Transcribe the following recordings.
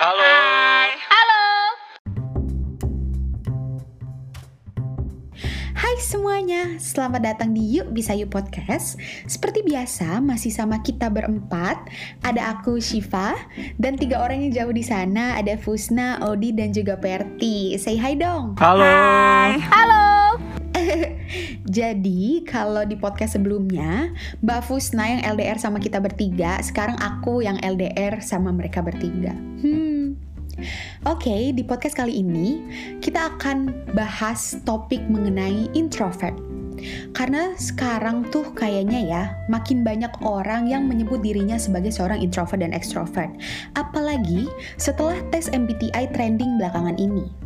Halo. Hai. Halo. Hai semuanya, selamat datang di Yuk Bisa Yuk Podcast. Seperti biasa, masih sama kita berempat. Ada aku Shiva dan tiga orang yang jauh di sana ada Fusna, Odi dan juga Perti. Say hi dong. Halo. Hai. Halo. Jadi kalau di podcast sebelumnya Mbak Fusna yang LDR sama kita bertiga Sekarang aku yang LDR sama mereka bertiga Hmm Oke, di podcast kali ini kita akan bahas topik mengenai introvert. Karena sekarang tuh kayaknya ya, makin banyak orang yang menyebut dirinya sebagai seorang introvert dan extrovert. Apalagi setelah tes MBTI trending belakangan ini.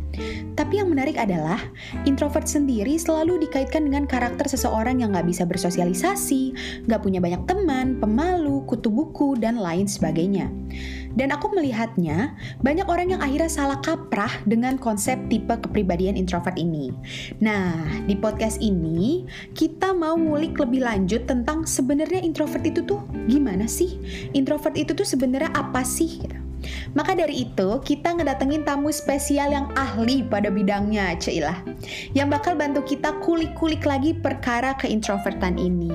Tapi yang menarik adalah, introvert sendiri selalu dikaitkan dengan karakter seseorang yang nggak bisa bersosialisasi, nggak punya banyak teman, pemalu, kutu buku, dan lain sebagainya. Dan aku melihatnya, banyak orang yang akhirnya salah kaprah dengan konsep tipe kepribadian introvert ini. Nah, di podcast ini, kita mau ngulik lebih lanjut tentang sebenarnya introvert itu tuh gimana sih? Introvert itu tuh sebenarnya apa sih? Gitu. Maka dari itu, kita ngedatengin tamu spesial yang ahli pada bidangnya, Ceilah. Yang bakal bantu kita kulik-kulik lagi perkara keintrovertan ini.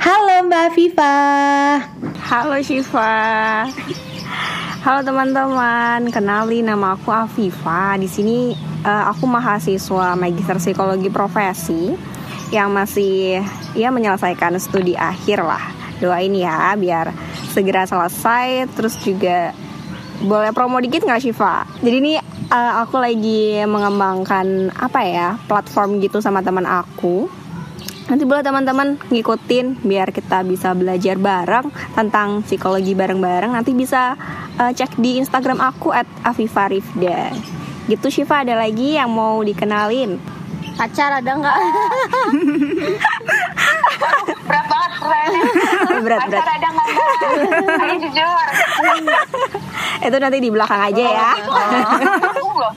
Halo Mbak Viva. Halo Shiva. Halo teman-teman, kenali nama aku Afifa. Di sini uh, aku mahasiswa Magister Psikologi Profesi yang masih ya menyelesaikan studi akhir lah. Doain ya biar segera selesai terus juga boleh promo dikit nggak Shiva? Jadi ini uh, aku lagi mengembangkan apa ya platform gitu sama teman aku Nanti boleh teman-teman ngikutin biar kita bisa belajar bareng tentang psikologi bareng-bareng. Nanti bisa uh, cek di Instagram aku at Afifa Rifda. Gitu Shiva ada lagi yang mau dikenalin? Pacar ada nggak? berat banget pertanyaannya berat berat. pacar ada nggak ayo jujur Itu nanti di belakang aja ya. Aku loh.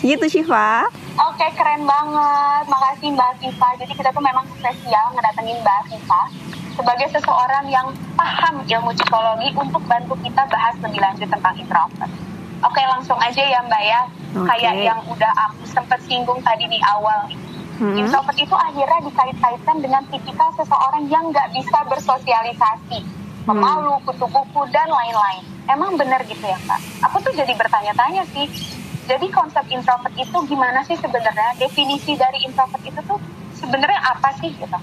gitu Shiva. oke keren banget makasih mbak Siva jadi kita tuh memang spesial ngedatengin mbak Siva sebagai seseorang yang paham ilmu psikologi untuk bantu kita bahas lebih lanjut tentang introvert oke langsung aja ya mbak ya Oke. kayak yang udah aku sempet singgung tadi di awal Hmm. Introvert itu akhirnya dikait-kaitkan dengan tipikal seseorang yang nggak bisa bersosialisasi, pemalu, kutu buku, dan lain-lain. Emang bener gitu ya kak? Aku tuh jadi bertanya-tanya sih. Jadi konsep introvert itu gimana sih sebenarnya? Definisi dari introvert itu tuh sebenarnya apa sih gitu?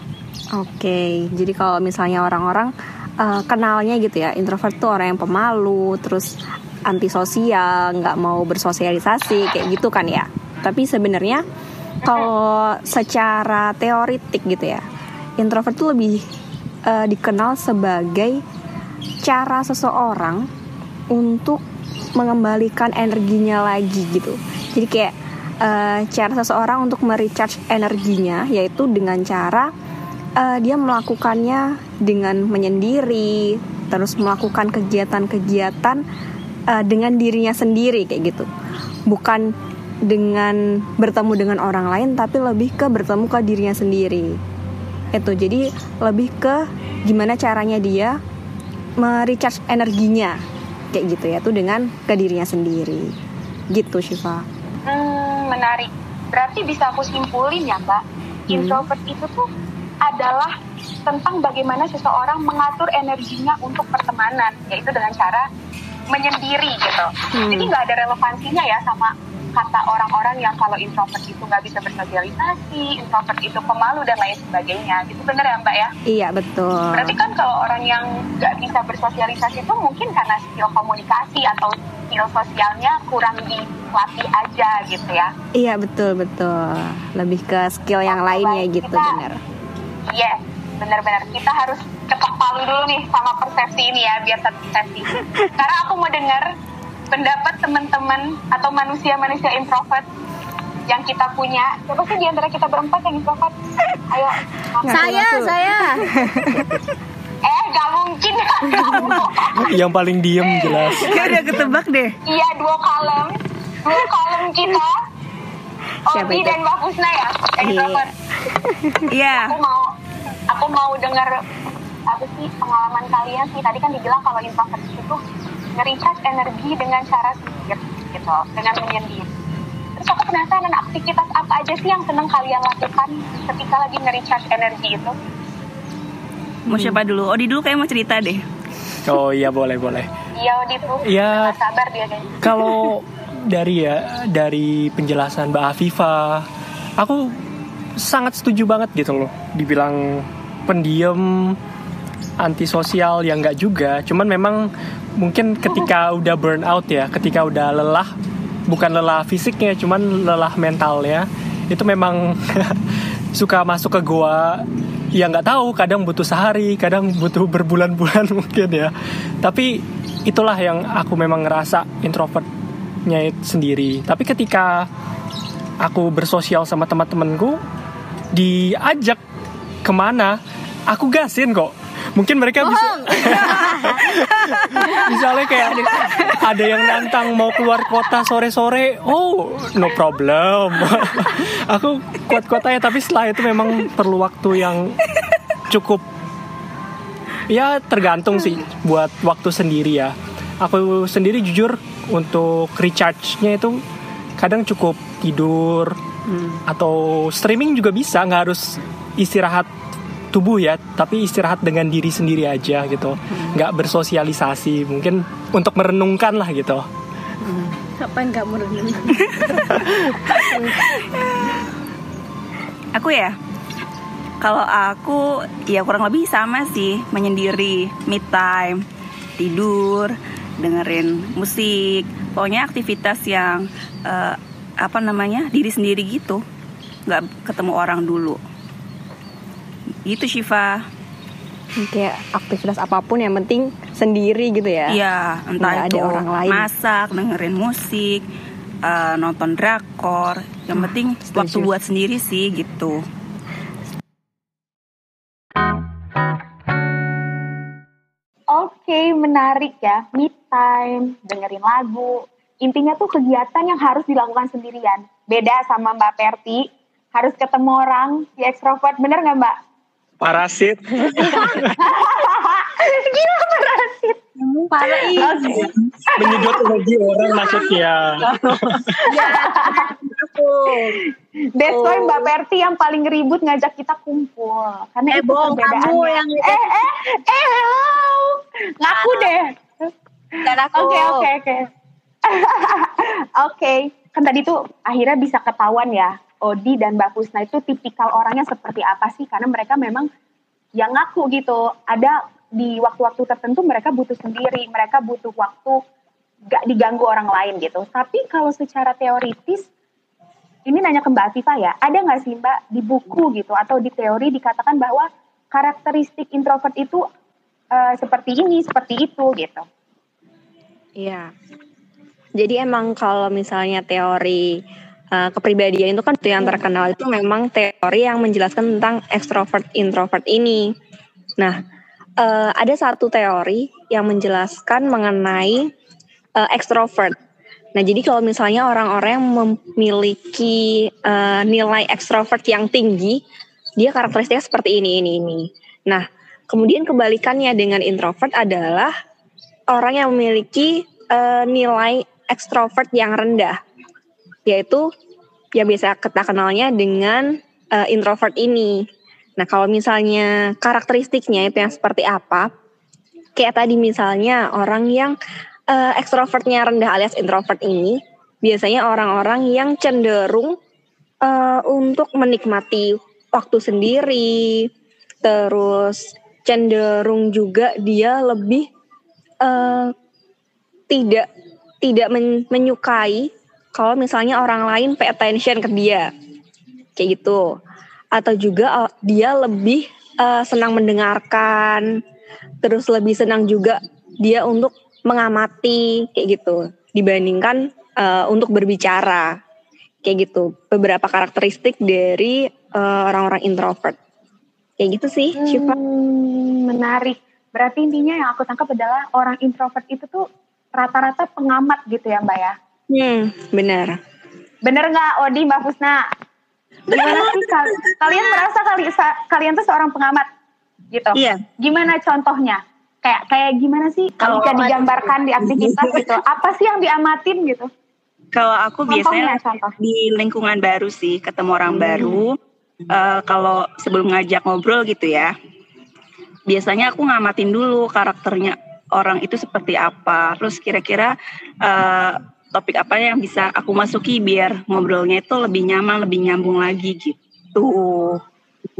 Oke, jadi kalau misalnya orang-orang uh, kenalnya gitu ya, introvert tuh orang yang pemalu, terus antisosial, nggak mau bersosialisasi, kayak gitu kan ya. Tapi sebenarnya kalau secara teoritik gitu ya, introvert tuh lebih uh, dikenal sebagai cara seseorang untuk mengembalikan energinya lagi gitu. Jadi kayak uh, cara seseorang untuk merecharge energinya, yaitu dengan cara uh, dia melakukannya dengan menyendiri, terus melakukan kegiatan-kegiatan uh, dengan dirinya sendiri kayak gitu, bukan dengan bertemu dengan orang lain, tapi lebih ke bertemu ke dirinya sendiri. Itu jadi lebih ke gimana caranya dia merecharge energinya kayak gitu ya, tuh dengan ke dirinya sendiri. Gitu Shiva. Hmm, menarik. Berarti bisa aku simpulin ya mbak, introvert itu tuh adalah tentang bagaimana seseorang mengatur energinya untuk pertemanan, yaitu dengan cara menyendiri gitu. Hmm. Jadi nggak ada relevansinya ya sama kata orang-orang yang kalau introvert itu nggak bisa bersosialisasi, introvert itu pemalu dan lain sebagainya. Gitu bener ya mbak ya? Iya betul. Berarti kan kalau orang yang nggak bisa bersosialisasi itu mungkin karena skill komunikasi atau skill sosialnya kurang dilatih aja gitu ya. Iya betul betul. Lebih ke skill yang Oke, lainnya gitu bener. Yes, benar-benar kita harus palu dulu nih sama persepsi ini ya biar satu sesi. Karena aku mau dengar pendapat teman-teman atau manusia-manusia introvert yang kita punya. Siapa sih di antara kita berempat yang introvert? Ayo. Saya, saya. Eh, gak mungkin. Yang paling diem jelas. Kayak udah ketebak deh. Iya, dua kolom. Dua kolom kita. Siapa Odi itu? dan Mbak Fusna ya, yang Iya. introvert. Iya. Aku mau aku mau dengar apa sih pengalaman kalian sih tadi kan dibilang kalau introvert itu nge-recharge energi dengan cara sendiri gitu dengan menyendiri terus aku penasaran aktivitas apa aja sih yang seneng kalian lakukan ketika lagi nge-recharge energi itu Mau siapa dulu? Odi dulu kayak mau cerita deh. Oh iya boleh boleh. iya di tuh Iya. Nggak sabar dia kayaknya Kalau dari ya dari penjelasan Mbak Afifah, aku sangat setuju banget gitu loh. Dibilang pendiam, antisosial ya nggak juga. Cuman memang mungkin ketika udah burn out ya, ketika udah lelah, bukan lelah fisiknya, cuman lelah mentalnya, itu memang suka masuk ke gua. Ya nggak tahu, kadang butuh sehari, kadang butuh berbulan-bulan mungkin ya. Tapi itulah yang aku memang ngerasa introvertnya sendiri. Tapi ketika aku bersosial sama teman-temanku, diajak ke mana, aku gasin kok. Mungkin mereka bisa, misalnya kayak ada yang nantang mau keluar kota sore-sore, oh no problem. aku kuat-kuat aja, tapi setelah itu memang perlu waktu yang cukup. Ya tergantung sih buat waktu sendiri ya. Aku sendiri jujur untuk recharge-nya itu kadang cukup tidur atau streaming juga bisa nggak harus istirahat tubuh ya tapi istirahat dengan diri sendiri aja gitu nggak bersosialisasi mungkin untuk merenungkan lah gitu Apa yang kamu renung? Aku ya. Kalau aku ya kurang lebih sama sih, menyendiri, me time, tidur, dengerin musik, pokoknya aktivitas yang eh, apa namanya diri sendiri gitu, nggak ketemu orang dulu. Gitu Shiva. Kayak aktivitas apa pun yang penting sendiri gitu ya. Iya, entah Nggak ada itu orang lain. masak, dengerin musik, eh, nonton drakor. Yang penting Ah, setuju. waktu buat sendiri sih gitu. Oke, menarik ya. Me time, dengerin lagu. Intinya tuh kegiatan yang harus dilakukan sendirian. Beda sama Mbak Perti, harus ketemu orang, si ekstrovert. Bener nggak Mbak? Parasit Gila parasit. Parah ih. menyedot energi orang maksudnya That's why Mbak Perti yang paling ribut ngajak kita kumpul. Karena Eh, itu kamu yang ngajak. Eh, eh, eh, hello. Ngaku deh. Dan aku Oke, oke, oke. Oke, kan tadi tuh akhirnya bisa ketahuan ya, Odi dan Mbak Husna itu tipikal orangnya seperti apa sih? Karena mereka memang yang ngaku gitu. Ada di waktu-waktu tertentu mereka butuh sendiri, mereka butuh waktu gak diganggu orang lain gitu. Tapi kalau secara teoritis, ini nanya ke Mbak Afifah ya, ada nggak sih Mbak di buku gitu atau di teori dikatakan bahwa karakteristik introvert itu eh, seperti ini, seperti itu gitu? Iya. Jadi emang kalau misalnya teori uh, kepribadian itu kan yang terkenal itu memang teori yang menjelaskan tentang extrovert introvert ini. Nah, uh, ada satu teori yang menjelaskan mengenai uh, extrovert. Nah, jadi kalau misalnya orang-orang yang memiliki uh, nilai extrovert yang tinggi, dia karakteristiknya seperti ini, ini, ini. Nah, kemudian kebalikannya dengan introvert adalah orang yang memiliki eh, nilai ekstrovert yang rendah, yaitu ya biasa kita kenalnya dengan eh, introvert ini. Nah kalau misalnya karakteristiknya itu yang seperti apa, kayak tadi misalnya orang yang eh, ekstrovertnya rendah alias introvert ini, biasanya orang-orang yang cenderung eh, untuk menikmati waktu sendiri, terus cenderung juga dia lebih eh, tidak tidak men- menyukai kalau misalnya orang lain pay attention ke dia. Kayak gitu. Atau juga eh, dia lebih eh, senang mendengarkan. Terus lebih senang juga dia untuk mengamati kayak gitu. Dibandingkan eh, untuk berbicara. Kayak gitu. Beberapa karakteristik dari eh, orang-orang introvert. Kayak gitu sih Syifa. Hmm, menarik. Berarti intinya yang aku tangkap adalah orang introvert itu tuh rata-rata pengamat gitu ya Mbak ya. Hmm benar Bener nggak Odi Mbak Fusna? Gimana sih kal- kalian merasa kali kalian tuh seorang pengamat? gitu. Iya. Gimana contohnya? Kayak kayak gimana sih kalau bisa digambarkan di aktivitas gitu? Apa sih yang diamatin gitu? Kalau aku biasanya contoh. di lingkungan baru sih, ketemu orang baru. Eh, kalau sebelum ngajak ngobrol gitu ya, biasanya aku ngamatin dulu karakternya orang itu seperti apa. Terus kira-kira eh, topik apa yang bisa aku masuki biar ngobrolnya itu lebih nyaman, lebih nyambung lagi gitu.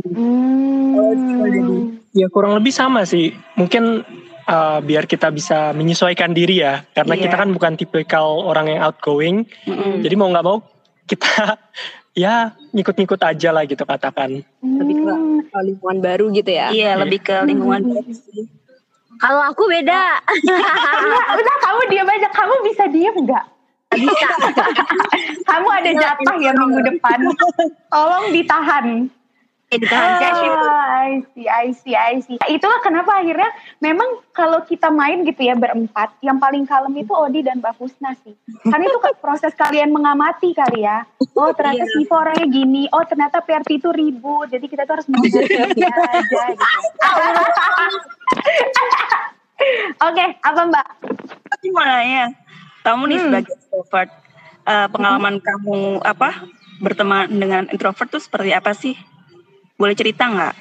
Hmm. Ya kurang lebih sama sih. Mungkin uh, biar kita bisa menyesuaikan diri ya, karena Iya. kita kan bukan tipikal orang yang outgoing. Mm-mm. Jadi mau nggak mau kita ya ngikut-ngikut aja lah gitu katakan. Lebih ke Hmm. lingkungan baru gitu ya. Iya, lebih ke lingkungan baru sih. Kalau aku beda. Udah, udah kamu diam aja. Kamu bisa diam nggak? Bisa. Kamu ada jatah ya minggu depan. Tolong ditahan. Eh, ditahan. Ah, I see, I see, I see. Itulah kenapa akhirnya memang kalau kita main gitu ya berempat, yang paling kalem itu Odi dan Mbak Fusna sih. Karena itu kan proses kalian mengamati kali ya. Oh ternyata Iya. Siva orangnya gini, oh ternyata PRT itu ribut, jadi kita tuh harus dia aja gitu. Oke, apa Mbak? Tapi mau nanya, kamu nih Hmm. sebagai extrovert, eh, pengalaman kamu apa berteman dengan introvert tuh seperti apa sih? Boleh cerita nggak?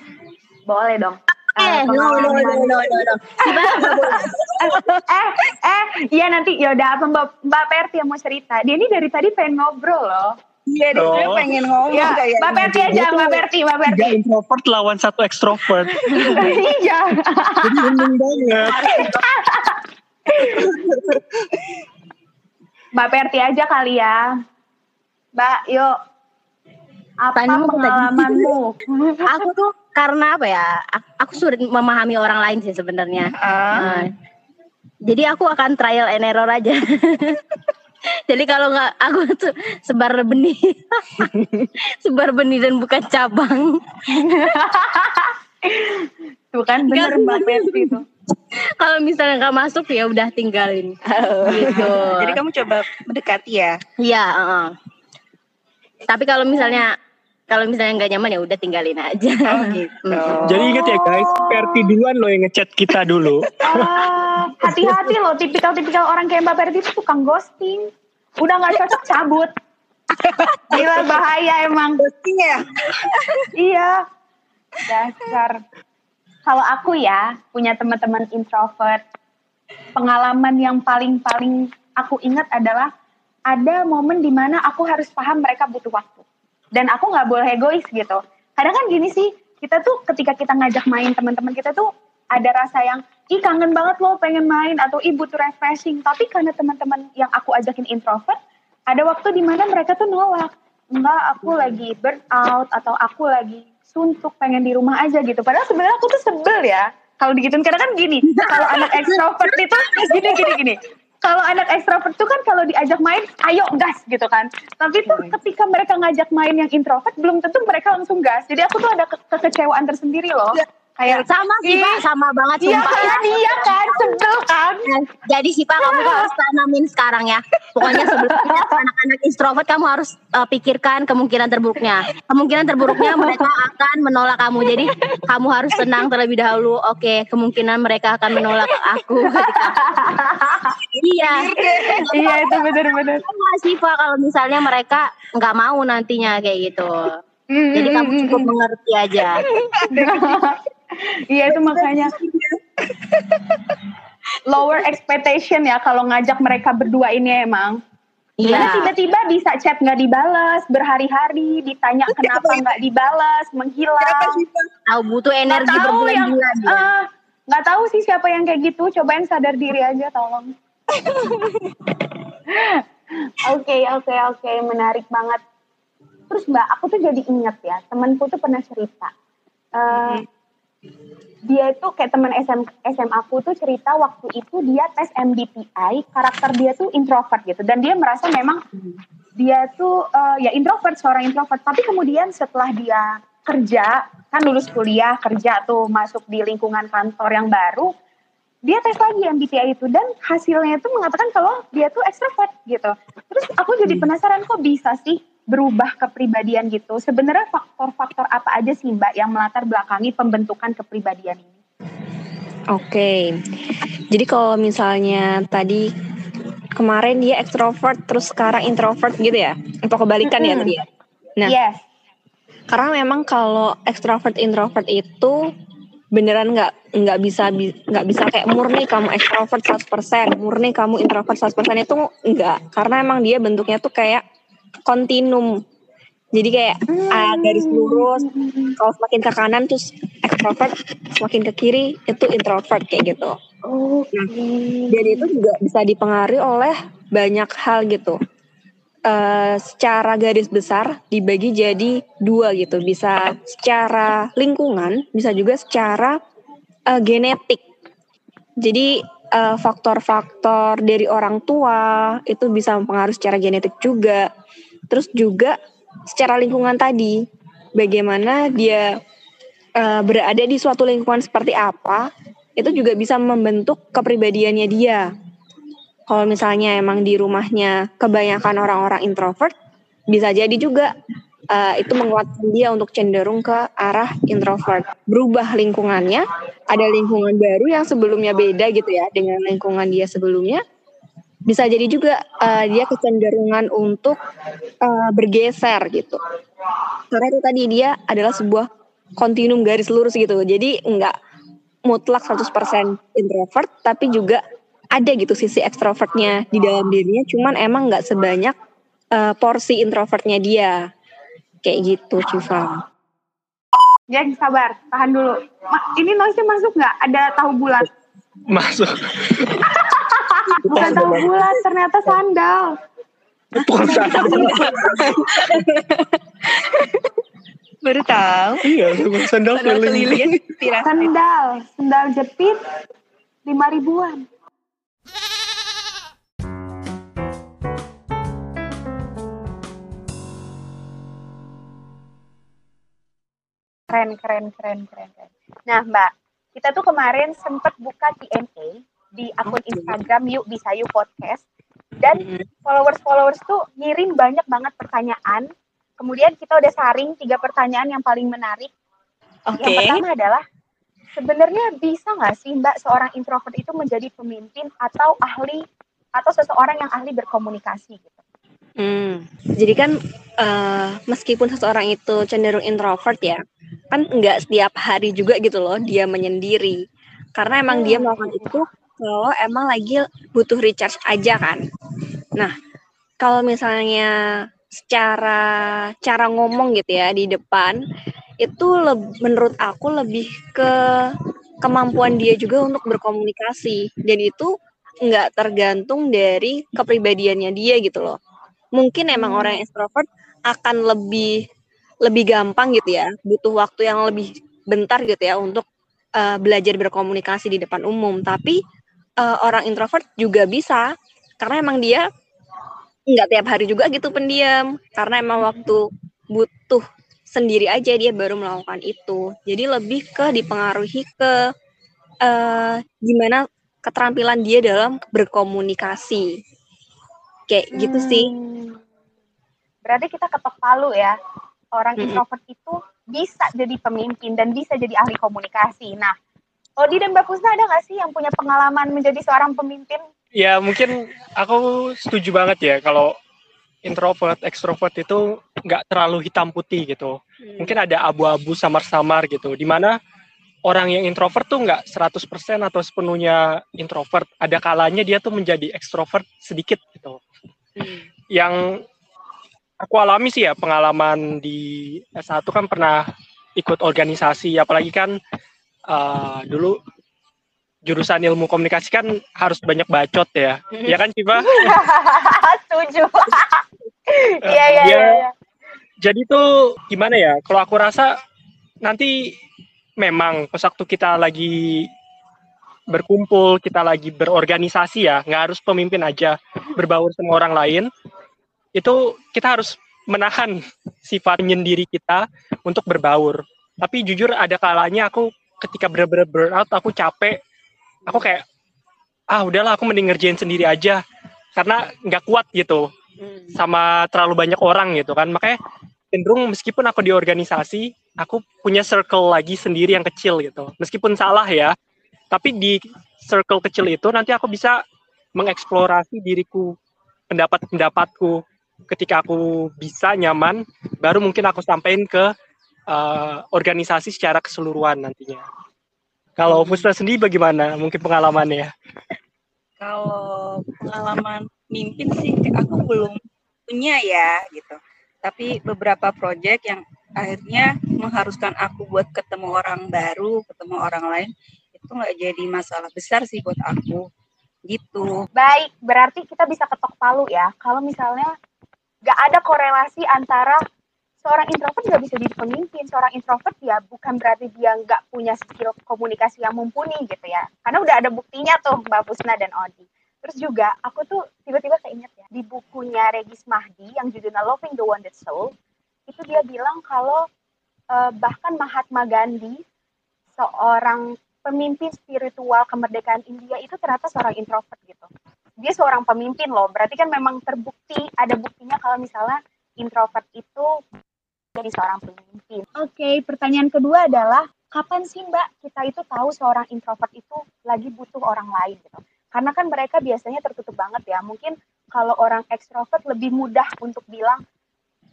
Boleh dong. Eh, Eh, no, no, no, pengalaman. no, no, no. eh, eh, iya nanti yaudah apa Mbak Mbak Perti yang mau cerita. Dia ini dari tadi pengen ngobrol loh. Iya, Oh. dia pengen ngomong Ya, kayak Mbak Perti aja, Mbak Perti, Mbak Perti. Tiga introvert lawan satu ekstrovert. Iya. Jadi banget. Mbak Perti aja kali ya. Mbak, yuk. Apa Tanya pengalamanmu? aku tuh karena apa ya? ak- Aku sudah memahami orang lain sih sebenarnya. Nah, jadi aku akan trial and error aja. jadi kalau nggak aku tuh sebar benih, sebar benih dan bukan cabang. Tuh kan bener Nggak Mbak itu. Kalau misalnya nggak masuk ya udah tinggalin. gitu. Jadi kamu coba mendekati ya. Iya. heeh. Tapi kalau misalnya kalau misalnya nggak nyaman ya udah tinggalin aja. Oh gitu. Mm. Jadi ingat ya guys, Perti duluan loh yang ngechat kita dulu. Ah, hati-hati loh, tipikal-tipikal orang kayak Mbak Perti itu tukang ghosting. Udah nggak cocok cabut. Gila bahaya emang. Ghosting ya? Iya. Dasar. Kalau aku ya punya teman-teman introvert, pengalaman yang paling-paling aku ingat adalah ada momen di mana aku harus paham mereka butuh waktu. Dan aku nggak boleh egois gitu. Kadang kan gini sih, kita tuh ketika kita ngajak main teman-teman kita tuh ada rasa yang ih kangen banget loh pengen main atau ih butuh refreshing. Tapi karena teman-teman yang aku ajakin introvert, ada waktu di mana mereka tuh nolak. Enggak, aku lagi burn out atau aku lagi suntuk pengen di rumah aja gitu. Padahal sebenarnya aku tuh sebel ya. Kalau digituin karena kan gini, kalau anak extrovert itu gini gini gini. Kalau anak extrovert tuh kan kalau diajak main, ayo gas gitu kan. Tapi tuh ketika mereka ngajak main yang introvert, belum tentu mereka langsung gas. Jadi aku tuh ada ke- kekecewaan tersendiri loh. Kayak Sama sih Ih, Pak, sama banget Iya sumpah kan, iya kan, sebel kan. Nah, Jadi sih Pak kamu harus tanamin sekarang ya. Pokoknya sebelumnya anak-anak introvert kamu harus uh, pikirkan kemungkinan terburuknya. Kemungkinan terburuknya mereka akan menolak kamu. Jadi kamu harus tenang terlebih dahulu. Oke, kemungkinan mereka akan menolak aku. iya. Iya itu benar-benar. Sama sih Pak kalau misalnya mereka nggak mau nantinya kayak gitu. Jadi kamu cukup mengerti aja. Iya itu makanya lower expectation ya kalau ngajak mereka berdua ini emang. Karena Iya. tiba-tiba bisa chat nggak dibalas berhari-hari, ditanya kenapa nggak dibalas, menghilang. Tahu butuh energi Nggak tahu yang ah, nggak tahu sih siapa yang kayak gitu. Cobain sadar diri aja tolong. Oke oke oke menarik banget. Terus mbak aku tuh jadi inget ya temanku tuh pernah cerita. Eh, dia itu kayak teman SM, SMA aku tuh cerita waktu itu dia tes MBTI karakter dia tuh introvert gitu. Dan dia merasa memang dia tuh eh, ya introvert seorang introvert. Tapi kemudian setelah dia kerja kan lulus kuliah kerja tuh masuk di lingkungan kantor yang baru dia tes lagi MBTI itu. Dan hasilnya itu mengatakan kalau dia tuh extrovert gitu. Terus aku jadi penasaran kok bisa sih berubah kepribadian gitu. Sebenarnya faktor-faktor apa aja sih Mbak yang melatar belakangi pembentukan kepribadian ini? Oke, jadi kalau misalnya tadi kemarin dia ekstrovert terus sekarang introvert gitu ya? Atau kebalikan ya tadi ya? Nah, Yes. karena memang kalau ekstrovert introvert itu beneran nggak nggak bisa bi- nggak bisa kayak murni kamu ekstrovert 100%, murni kamu introvert 100% itu enggak. Karena emang dia bentuknya tuh kayak kontinum. Jadi kayak ah, garis lurus, kalau semakin ke kanan terus ekstrovert, semakin ke kiri itu introvert kayak gitu. Oke. Dan itu juga bisa dipengaruhi oleh banyak hal gitu. Eh, secara garis besar dibagi jadi dua gitu. Bisa secara lingkungan, bisa juga secara eh, genetik. Jadi eh, faktor-faktor dari orang tua itu bisa mempengaruhi secara genetik juga. Terus juga secara lingkungan tadi, bagaimana dia eh, berada di suatu lingkungan seperti apa, itu juga bisa membentuk kepribadiannya dia. Kalau misalnya emang di rumahnya kebanyakan orang-orang introvert, bisa jadi juga eh, itu menguatkan dia untuk cenderung ke arah introvert. Berubah lingkungannya, ada lingkungan baru yang sebelumnya beda gitu ya dengan lingkungan dia sebelumnya. Bisa jadi juga eh, dia kecenderungan untuk eh, bergeser gitu. Karena itu tadi dia adalah sebuah kontinum garis lurus gitu. Jadi enggak mutlak 100% introvert tapi juga ada gitu sisi ekstrovertnya di dalam dirinya cuman emang nggak sebanyak eh, porsi introvertnya dia kayak gitu Civa Jen, sabar, tahan dulu. Ma- ini noise masuk nggak? Ada tahu bulat. Masuk. Bukan tahu bulat, ternyata sandal. Bukan sandal. Baru tahu. Iya, sandal Sandal keliling. Tidak. Sandal, sandal jepit lima ribuan. Keren, keren, keren, keren, keren. Nah, Mbak, kita tuh kemarin sempat buka Q&A di akun Oke. Instagram Yuk Bisa Yuk Podcast. Dan followers-followers tuh ngirim banyak banget pertanyaan. Kemudian kita udah saring tiga pertanyaan yang paling menarik. Oke. Yang pertama adalah sebenarnya bisa nggak sih Mbak seorang introvert itu menjadi pemimpin atau ahli atau seseorang yang ahli berkomunikasi gitu? Hmm. Jadi kan eh, meskipun seseorang itu cenderung introvert ya, kan nggak setiap hari juga gitu loh dia menyendiri. Karena emang dia melakukan itu kalau emang lagi butuh recharge aja kan. Nah, kalau misalnya secara cara ngomong gitu ya di depan itu menurut aku lebih ke kemampuan dia juga untuk berkomunikasi dan itu nggak tergantung dari kepribadiannya dia gitu loh mungkin emang orang yang extrovert akan lebih lebih gampang gitu ya. Butuh waktu yang lebih bentar gitu ya untuk eh, belajar berkomunikasi di depan umum. Tapi eh, orang introvert juga bisa. Karena emang dia nggak tiap hari juga gitu pendiam. Karena emang waktu butuh sendiri aja dia baru melakukan itu. Jadi lebih ke dipengaruhi ke eh, gimana keterampilan dia dalam berkomunikasi kayak gitu sih Hmm. Berarti kita ketok palu ya. Orang Mm-mm. introvert itu bisa jadi pemimpin dan bisa jadi ahli komunikasi. Nah, Odi dan Mbak Pusna ada nggak sih yang punya pengalaman menjadi seorang pemimpin? Ya mungkin aku setuju banget ya kalau introvert, ekstrovert itu nggak terlalu hitam putih gitu. Mungkin ada abu-abu samar-samar gitu. Di mana orang yang introvert tuh nggak 100% atau sepenuhnya introvert. Ada kalanya dia tuh menjadi ekstrovert sedikit gitu. Yang aku alami sih ya pengalaman di S1 kan pernah ikut organisasi apalagi kan eh, dulu jurusan ilmu komunikasi kan harus banyak bacot ya. Ya kan Ciba? Setuju. Iya, iya, Dia- iya. iya. Jadi tuh gimana ya? Kalau aku rasa nanti memang pas waktu kita lagi berkumpul, kita lagi berorganisasi ya, nggak harus pemimpin aja, berbaur sama orang lain. Itu kita harus menahan sifat menyendiri kita untuk berbaur. Tapi jujur ada kalanya aku ketika bener-bener burnout, aku capek, aku kayak ah udahlah aku mending ngerjain sendiri aja karena nggak kuat gitu Hmm. sama terlalu banyak orang gitu kan makanya cenderung meskipun aku di organisasi aku punya circle lagi sendiri yang kecil gitu. Meskipun salah ya tapi di circle kecil itu nanti aku bisa mengeksplorasi diriku pendapat-pendapatku. Ketika aku bisa nyaman baru mungkin aku sampaikan ke uh, organisasi secara keseluruhan nantinya. Kalau Pusna sendiri bagaimana? Mungkin pengalamannya. Kalau pengalaman mimpin sih aku belum punya ya gitu. Tapi beberapa proyek yang akhirnya mengharuskan aku buat ketemu orang baru, ketemu orang lain itu nggak jadi masalah besar sih buat aku gitu. Baik, berarti kita bisa ketok palu ya. Kalau misalnya nggak ada korelasi antara seorang introvert nggak bisa jadi pemimpin. Seorang introvert ya bukan berarti dia nggak punya skill komunikasi yang mumpuni gitu ya. Karena udah ada buktinya tuh Mbak Pusna dan Odi. Terus juga aku tuh tiba-tiba keinget ya di bukunya Regis Mahdi yang judulnya Loving the Wounded Soul itu dia bilang kalau eh, bahkan Mahatma Gandhi seorang pemimpin spiritual kemerdekaan India itu ternyata seorang introvert gitu. Dia seorang pemimpin loh, berarti kan memang terbukti ada buktinya kalau misalnya introvert itu jadi seorang pemimpin. Oke, pertanyaan kedua adalah kapan sih Mbak kita itu tahu seorang introvert itu lagi butuh orang lain gitu? Karena kan mereka biasanya tertutup banget ya. Mungkin kalau orang ekstrovert lebih mudah untuk bilang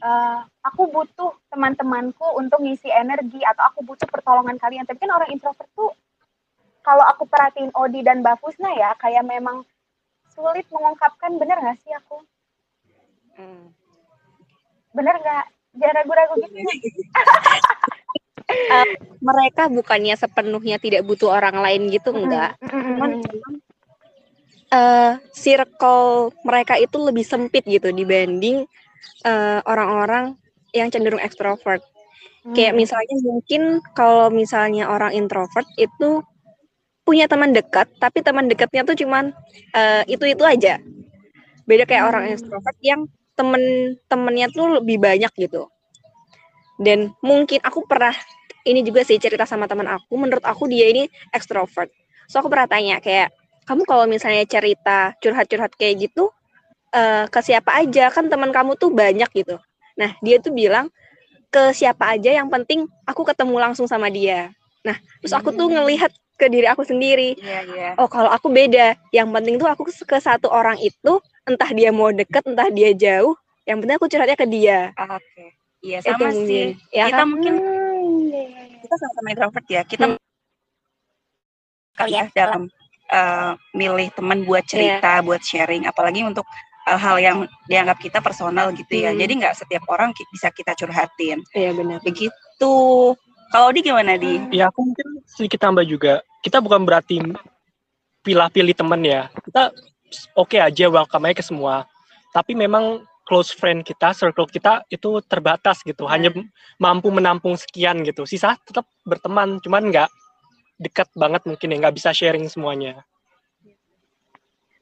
"Eh, aku butuh teman-temanku untuk ngisi energi atau aku butuh pertolongan kalian. Tapi kan orang introvert tuh kalau aku perhatiin Odi dan Mbak Fusna ya kayak memang sulit mengungkapkan bener nggak sih aku? Bener nggak? Jangan ragu-ragu gitu. mereka bukannya sepenuhnya tidak butuh orang lain gitu enggak cuman memang eh, circle mereka itu lebih sempit gitu dibanding eh, orang-orang yang cenderung ekstrovert. Kayak misalnya mungkin kalau misalnya orang introvert itu punya teman dekat tapi teman dekatnya tuh cuman eh, itu itu aja. Beda kayak orang ekstrovert yang temen-temennya tuh lebih banyak gitu. Dan mungkin aku pernah ini juga sih cerita sama teman aku menurut aku dia ini ekstrovert. So aku pernah tanya kayak kamu kalau misalnya cerita curhat-curhat kayak gitu eh, ke siapa aja? Kan teman kamu tuh banyak gitu nah dia tuh bilang ke siapa aja yang penting aku ketemu langsung sama dia nah terus aku tuh ngelihat ke diri aku sendiri Iya, iya. oh kalau aku beda yang penting tuh aku ke satu orang itu entah dia mau deket entah dia jauh yang penting aku curhatnya ke dia Ah, Oke. Iya, Itu sama mungkin. sih. Ya kita kan? mungkin Hmm, iya, iya, iya. kita sama-sama introvert ya. Kita Hmm. kali ya dalam eh, milih teman buat cerita, Iya. buat sharing, apalagi untuk hal-hal yang dianggap kita personal gitu ya. Hmm. Jadi nggak setiap orang ki- bisa kita curhatin. iya benar Begitu. Kalau di gimana di? Ya aku mungkin sedikit tambah juga. Kita bukan berarti pilih-pilih temen ya. Kita oke aja welcome aja ke semua. Tapi memang close friend kita, circle kita itu terbatas gitu. Hanya mampu menampung sekian gitu. Sisa tetap berteman, cuman nggak dekat banget mungkin ya, nggak bisa sharing semuanya.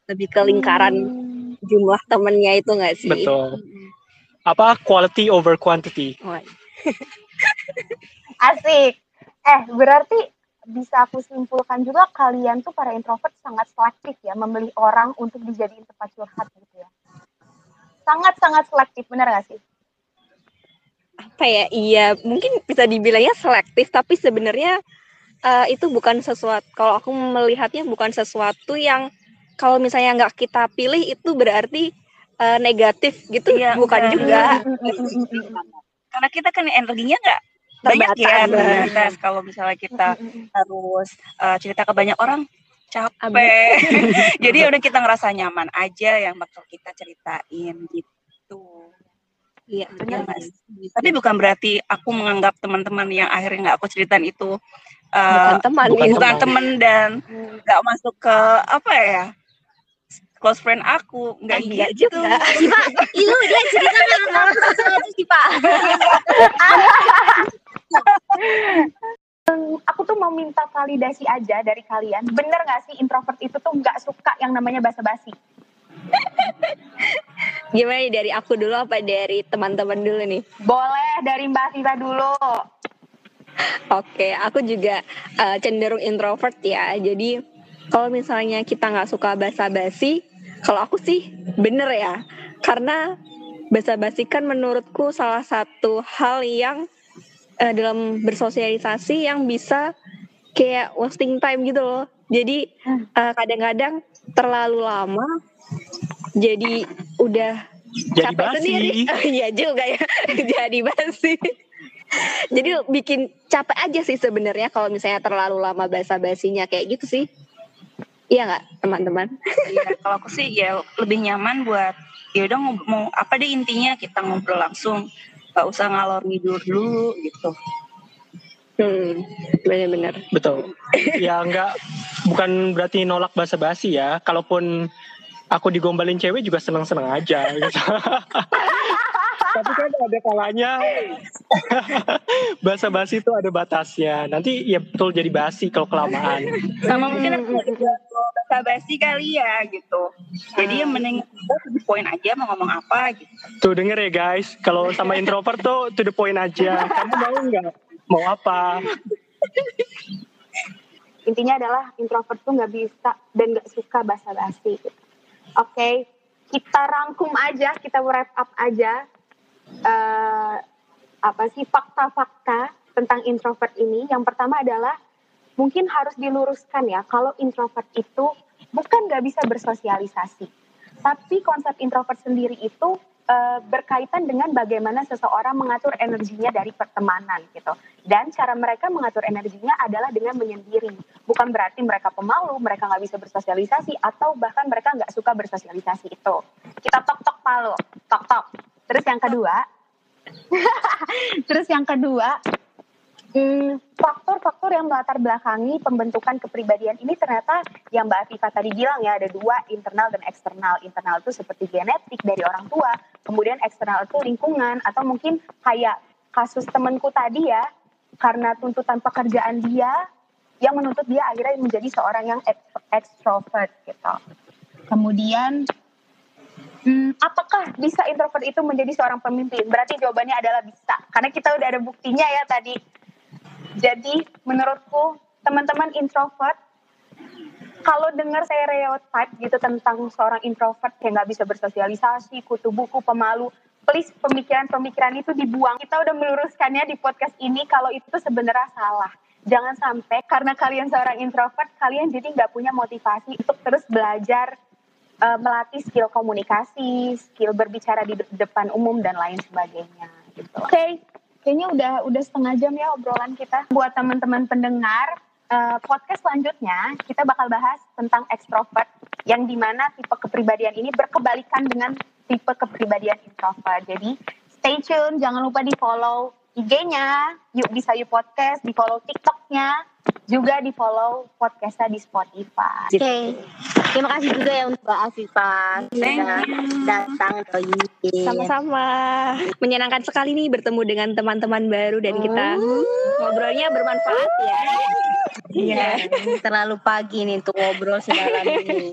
lebih ke lingkaran jumlah temennya itu nggak sih Betul. Apa quality over quantity? Asik. Eh, berarti bisa aku simpulkan juga kalian tuh para introvert sangat selektif ya memilih orang untuk dijadiin tempat curhat gitu ya. Sangat-sangat selektif, benar gak sih? apa ya iya mungkin bisa dibilangnya selektif tapi sebenarnya eh, itu bukan sesuatu kalau aku melihatnya bukan sesuatu yang kalau misalnya nggak kita pilih itu berarti eh, negatif gitu Iya, bukan enggak. juga Karena kita kan energinya nggak banyak ya Terbatas, terbatas. Kalau misalnya kita harus eh, cerita ke banyak orang capek. Jadi ya udah kita ngerasa nyaman aja yang bakal kita ceritain gitu. iya Benar nggak sih? Tapi bukan berarti aku menganggap teman-teman yang akhirnya nggak aku ceritain itu eh, bukan teman bukan gitu. bukan temen dan nggak masuk ke apa ya close friend aku nggak Enggak gitu. juga. Sipa, itu dia cerita nggak sengaja sih Pak. Aku tuh mau minta validasi aja dari kalian. Bener gak sih introvert itu tuh nggak suka yang namanya basa-basi? Gimana nih, dari aku dulu apa dari teman-teman dulu nih? Boleh dari Mbak Viva dulu. Oke, aku juga eh, cenderung introvert ya. Jadi kalau misalnya kita nggak suka basa-basi, kalau aku sih bener ya. karena basa-basi kan menurutku salah satu hal yang eh, dalam bersosialisasi yang bisa kayak wasting time gitu loh. Jadi eh, kadang-kadang terlalu lama jadi udah Jadi capek basi. sendiri. Iya juga ya. jadi basi. jadi bikin capek aja sih sebenarnya kalau misalnya terlalu lama basa-basinya kayak gitu sih. Iya nggak teman-teman? Iya, kalau aku sih ya lebih nyaman buat ya udah mau apa deh intinya kita ngobrol langsung nggak usah ngalor ngidul dulu gitu Hmm, benar-benar. Betul. ya enggak bukan berarti nolak basa-basi ya. Kalaupun aku digombalin cewek juga seneng-seneng aja gitu. Tapi kan ada kalanya basa-basi itu ada batasnya. Nanti ya betul jadi basi kalau kelamaan. sama mungkin aku juga bahasa basi kali ya gitu jadi yang mending kita to the point aja mau ngomong apa gitu Tuh denger ya guys, kalau sama introvert tuh to the point aja. Kamu mau nggak? Mau apa? intinya adalah introvert tuh nggak bisa dan nggak suka basa-basi gitu. Oke, kita rangkum aja, kita wrap up aja eh, apa sih fakta-fakta tentang introvert ini. Yang pertama adalah mungkin harus diluruskan ya kalau introvert itu bukan nggak bisa bersosialisasi, tapi konsep introvert sendiri itu eh, berkaitan dengan bagaimana seseorang mengatur energinya dari pertemanan gitu. Dan cara mereka mengatur energinya adalah dengan menyendiri. Bukan berarti mereka pemalu, mereka nggak bisa bersosialisasi, atau bahkan mereka nggak suka bersosialisasi itu. Kita tok-tok palu, tok-tok. Terus yang kedua, terus yang kedua, hmm, faktor-faktor yang melatar belakangi pembentukan kepribadian ini ternyata yang Mbak Afifah tadi bilang ya ada dua internal dan eksternal. Internal itu seperti genetik dari orang tua, kemudian eksternal itu lingkungan atau mungkin kayak kasus temanku tadi ya karena tuntutan pekerjaan dia yang menuntut dia akhirnya menjadi seorang yang ek- extrovert gitu. Kemudian Hmm, apakah bisa introvert itu menjadi seorang pemimpin? Berarti jawabannya adalah bisa, karena kita udah ada buktinya ya tadi. Jadi menurutku teman-teman introvert, kalau dengar stereotype gitu tentang seorang introvert yang nggak bisa bersosialisasi, kutu buku, pemalu, please pemikiran-pemikiran itu dibuang. Kita udah meluruskannya di podcast ini kalau itu sebenarnya salah. Jangan sampai karena kalian seorang introvert, kalian jadi nggak punya motivasi untuk terus belajar eh, melatih skill komunikasi, skill berbicara di de- depan umum dan lain sebagainya. Gitu. Oke, kayaknya udah udah setengah jam ya obrolan kita. Buat teman-teman pendengar, eh, podcast selanjutnya kita bakal bahas tentang ekstrovert yang di mana tipe kepribadian ini berkebalikan dengan tipe kepribadian introvert. Jadi stay tune, jangan lupa di follow IG-nya, yuk bisa yuk podcast, di follow TikTok-nya, juga di follow podcastnya di Spotify. Oke, terima kasih juga ya untuk Mbak sudah you. datang ke UK. Sama-sama. Menyenangkan sekali nih bertemu dengan teman-teman baru dan kita ngobrolnya bermanfaat ya. Iya, ini terlalu pagi nih untuk ngobrol semalam ini.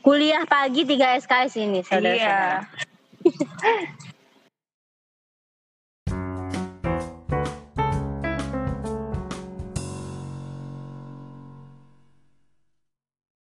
Kuliah pagi 3 SKS ini, saudara-saudara. iya